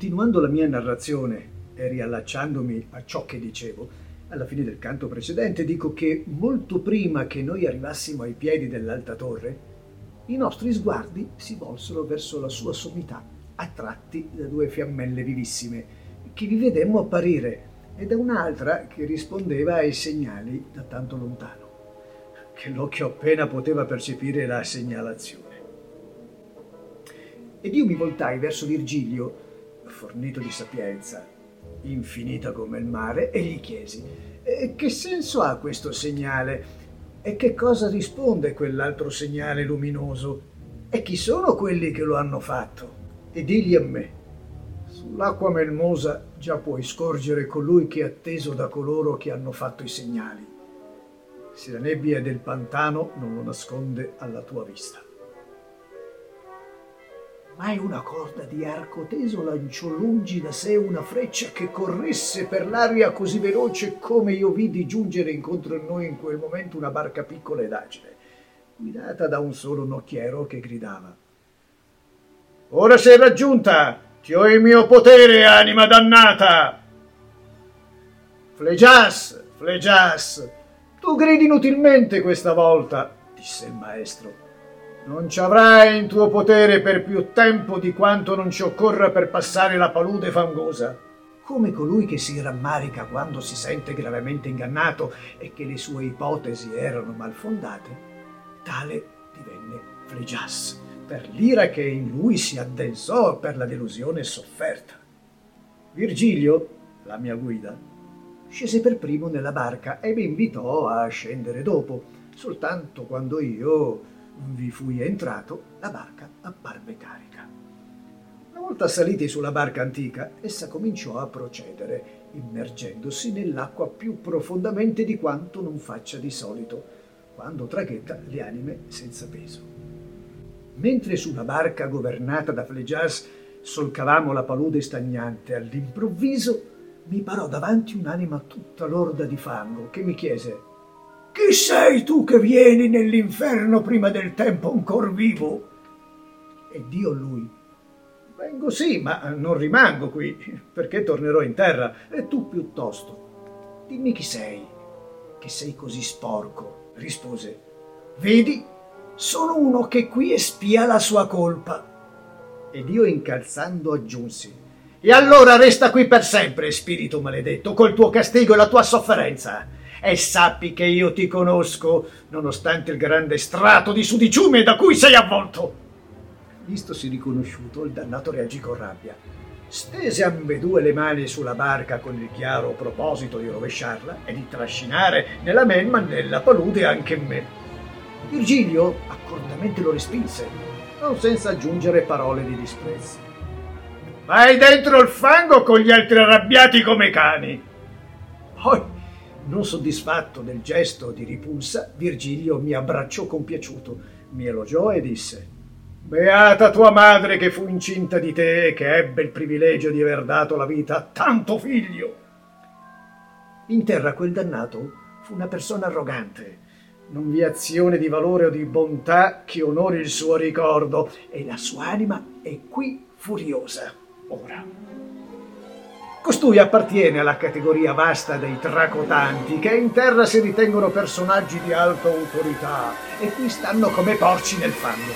Continuando la mia narrazione e riallacciandomi a ciò che dicevo, alla fine del canto precedente dico che molto prima che noi arrivassimo ai piedi dell'alta torre, i nostri sguardi si volsero verso la sua sommità, attratti da due fiammelle vivissime, che vi vedemmo apparire, e da un'altra che rispondeva ai segnali da tanto lontano, che l'occhio appena poteva percepire la segnalazione. Ed io mi voltai verso Virgilio, fornito di sapienza, infinita come il mare, e gli chiesi, che senso ha questo segnale? E che cosa risponde quell'altro segnale luminoso? E chi sono quelli che lo hanno fatto? E digli a me, sull'acqua melmosa già puoi scorgere colui che è atteso da coloro che hanno fatto i segnali, se la nebbia del pantano non lo nasconde alla tua vista. Mai una corda di arco teso lanciò lungi da sé una freccia che corresse per l'aria così veloce come io vidi giungere incontro a noi in quel momento una barca piccola ed agile, guidata da un solo nocchiero che gridava. Ora sei raggiunta! Ti ho il mio potere, anima dannata! Flegias, Flegias, tu gridi inutilmente questa volta, disse il maestro. Non ci avrai in tuo potere per più tempo di quanto non ci occorra per passare la palude fangosa. Come colui che si rammarica quando si sente gravemente ingannato e che le sue ipotesi erano malfondate, tale divenne Flegias per l'ira che in lui si addensò per la delusione sofferta. Virgilio, la mia guida, scese per primo nella barca e mi invitò a scendere dopo, soltanto quando io vi fui entrato, la barca apparve carica. Una volta saliti sulla barca antica, essa cominciò a procedere, immergendosi nell'acqua più profondamente di quanto non faccia di solito, quando traghetta le anime senza peso. Mentre sulla barca governata da Flegias solcavamo la palude stagnante, all'improvviso mi parò davanti un'anima tutta lorda di fango che mi chiese chi sei tu che vieni nell'inferno prima del tempo ancor vivo? E Dio lui. Vengo sì, ma non rimango qui, perché tornerò in terra. E tu piuttosto, dimmi chi sei, che sei così sporco. Rispose, vedi, sono uno che qui espia la sua colpa. Ed io incalzando aggiunsi, e allora resta qui per sempre, spirito maledetto, col tuo castigo e la tua sofferenza e sappi che io ti conosco, nonostante il grande strato di sudiciume da cui sei avvolto. Vistosi riconosciuto, il dannato reagì con rabbia. Stese ambedue le mani sulla barca con il chiaro proposito di rovesciarla e di trascinare nella melma nella palude anche me. Virgilio accortamente lo respinse, non senza aggiungere parole di disprezzo. Vai dentro il fango con gli altri arrabbiati come cani. Poi non soddisfatto del gesto di ripulsa, Virgilio mi abbracciò compiaciuto, mi elogiò e disse Beata tua madre che fu incinta di te e che ebbe il privilegio di aver dato la vita a tanto figlio. In terra quel dannato fu una persona arrogante. Non vi è azione di valore o di bontà che onori il suo ricordo e la sua anima è qui furiosa ora. Costui appartiene alla categoria vasta dei tracotanti, che in terra si ritengono personaggi di alta autorità e qui stanno come porci nel fango,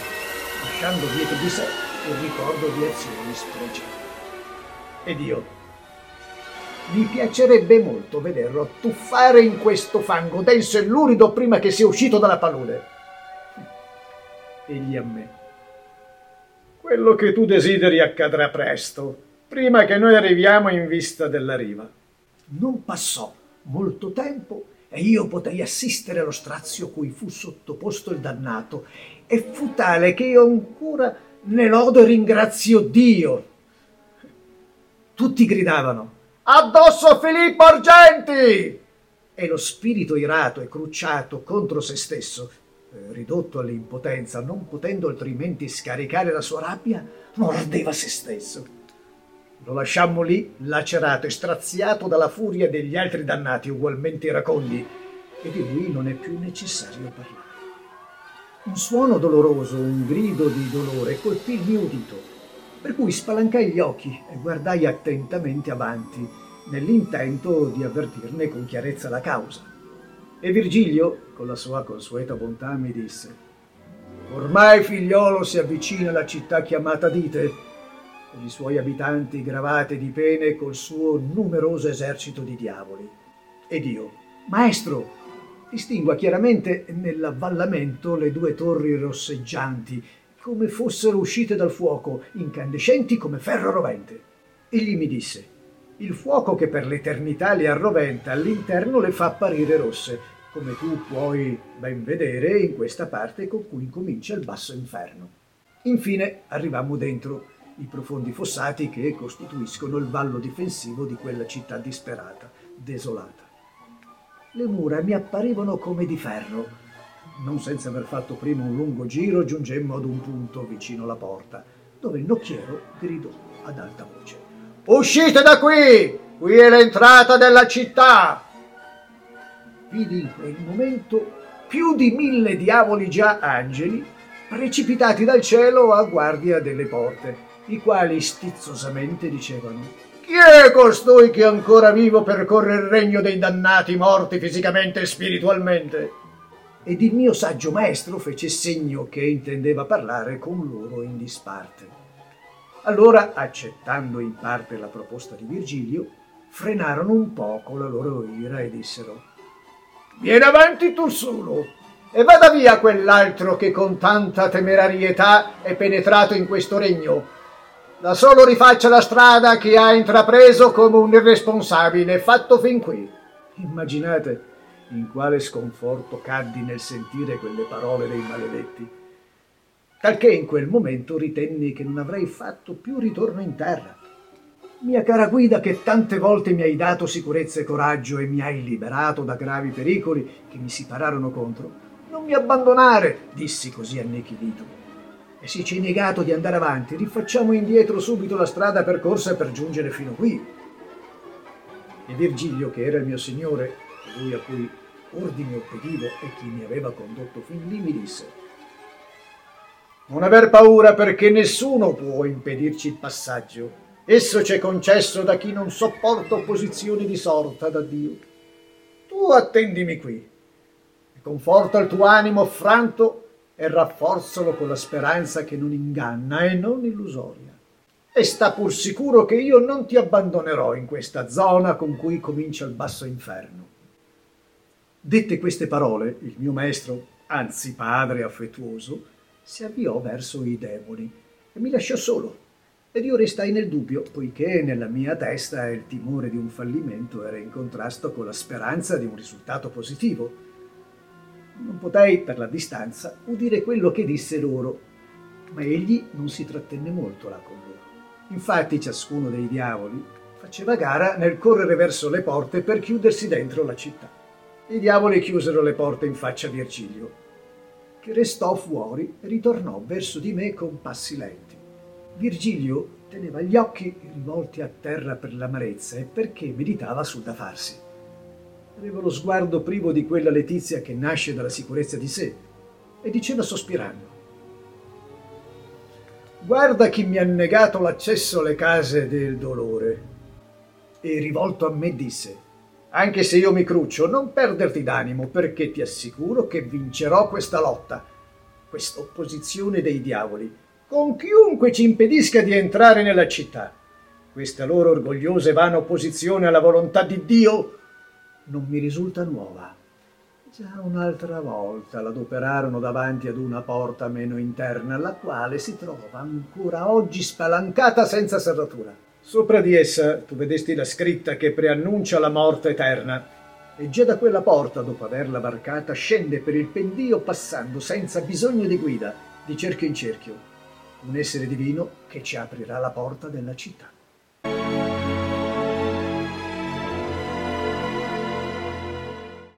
lasciando dietro di sé il ricordo di azioni sprecate. Ed io mi piacerebbe molto vederlo tuffare in questo fango denso e lurido prima che sia uscito dalla palude. Egli a me. Quello che tu desideri accadrà presto prima che noi arriviamo in vista della riva. Non passò molto tempo e io potei assistere allo strazio cui fu sottoposto il dannato e fu tale che io ancora ne lodo e ringrazio Dio. Tutti gridavano Addosso Filippo Argenti! E lo spirito irato e crucciato contro se stesso, eh, ridotto all'impotenza, non potendo altrimenti scaricare la sua rabbia, mordeva se stesso. Lo lasciammo lì, lacerato e straziato dalla furia degli altri dannati ugualmente iracondi, e di lui non è più necessario parlare. Un suono doloroso, un grido di dolore colpì il mio udito. per cui spalancai gli occhi e guardai attentamente avanti, nell'intento di avvertirne con chiarezza la causa. E Virgilio, con la sua consueta bontà, mi disse, Ormai figliolo si avvicina alla città chiamata Dite, i suoi abitanti gravate di pene col suo numeroso esercito di diavoli. Ed io, maestro, distingua chiaramente nell'avvallamento le due torri rosseggianti, come fossero uscite dal fuoco, incandescenti come ferro rovente. Egli mi disse, il fuoco che per l'eternità le arroventa all'interno le fa apparire rosse, come tu puoi ben vedere in questa parte con cui incomincia il basso inferno. Infine arrivammo dentro i profondi fossati che costituiscono il vallo difensivo di quella città disperata, desolata. Le mura mi apparivano come di ferro. Non senza aver fatto prima un lungo giro, giungemmo ad un punto vicino alla porta, dove il nocchiero gridò ad alta voce. Uscite da qui! Qui è l'entrata della città! Vidi in quel momento più di mille diavoli già angeli precipitati dal cielo a guardia delle porte, i quali stizzosamente dicevano chi è costui che ancora vivo percorre il regno dei dannati morti fisicamente e spiritualmente? Ed il mio saggio maestro fece segno che intendeva parlare con loro in disparte. Allora, accettando in parte la proposta di Virgilio, frenarono un poco la loro ira e dissero Vieni avanti tu solo e vada via quell'altro che con tanta temerarietà è penetrato in questo regno da solo rifaccia la strada che ha intrapreso come un irresponsabile fatto fin qui. Immaginate in quale sconforto caddi nel sentire quelle parole dei maledetti. Talché in quel momento ritenni che non avrei fatto più ritorno in terra. Mia cara guida, che tante volte mi hai dato sicurezza e coraggio e mi hai liberato da gravi pericoli che mi si pararono contro, non mi abbandonare, dissi così annichilito e se ci hai negato di andare avanti, rifacciamo indietro subito la strada percorsa per giungere fino qui. E Virgilio, che era il mio signore, colui a cui ordine obbedivo e chi mi aveva condotto fin lì, mi disse Non aver paura perché nessuno può impedirci il passaggio. Esso ci è concesso da chi non sopporta opposizioni di sorta da Dio. Tu attendimi qui e conforta il tuo animo affranto e rafforzalo con la speranza che non inganna e non illusoria. E sta pur sicuro che io non ti abbandonerò in questa zona con cui comincia il basso inferno. Dette queste parole, il mio maestro, anzi padre affettuoso, si avviò verso i demoni e mi lasciò solo. Ed io restai nel dubbio, poiché nella mia testa il timore di un fallimento era in contrasto con la speranza di un risultato positivo non potei, per la distanza, udire quello che disse loro, ma egli non si trattenne molto là con loro. Infatti ciascuno dei diavoli faceva gara nel correre verso le porte per chiudersi dentro la città. I diavoli chiusero le porte in faccia a Virgilio, che restò fuori e ritornò verso di me con passi lenti. Virgilio teneva gli occhi rivolti a terra per l'amarezza e perché meditava sul da farsi. Aveva lo sguardo privo di quella letizia che nasce dalla sicurezza di sé e diceva sospirando. Guarda chi mi ha negato l'accesso alle case del dolore. E rivolto a me disse, anche se io mi cruccio, non perderti d'animo perché ti assicuro che vincerò questa lotta, questa opposizione dei diavoli, con chiunque ci impedisca di entrare nella città. Questa loro orgogliosa e vana opposizione alla volontà di Dio non mi risulta nuova. Già un'altra volta l'adoperarono davanti ad una porta meno interna, la quale si trova ancora oggi spalancata senza serratura. Sopra di essa tu vedesti la scritta che preannuncia la morte eterna. E già da quella porta, dopo averla varcata, scende per il pendio passando senza bisogno di guida, di cerchio in cerchio, un essere divino che ci aprirà la porta della città.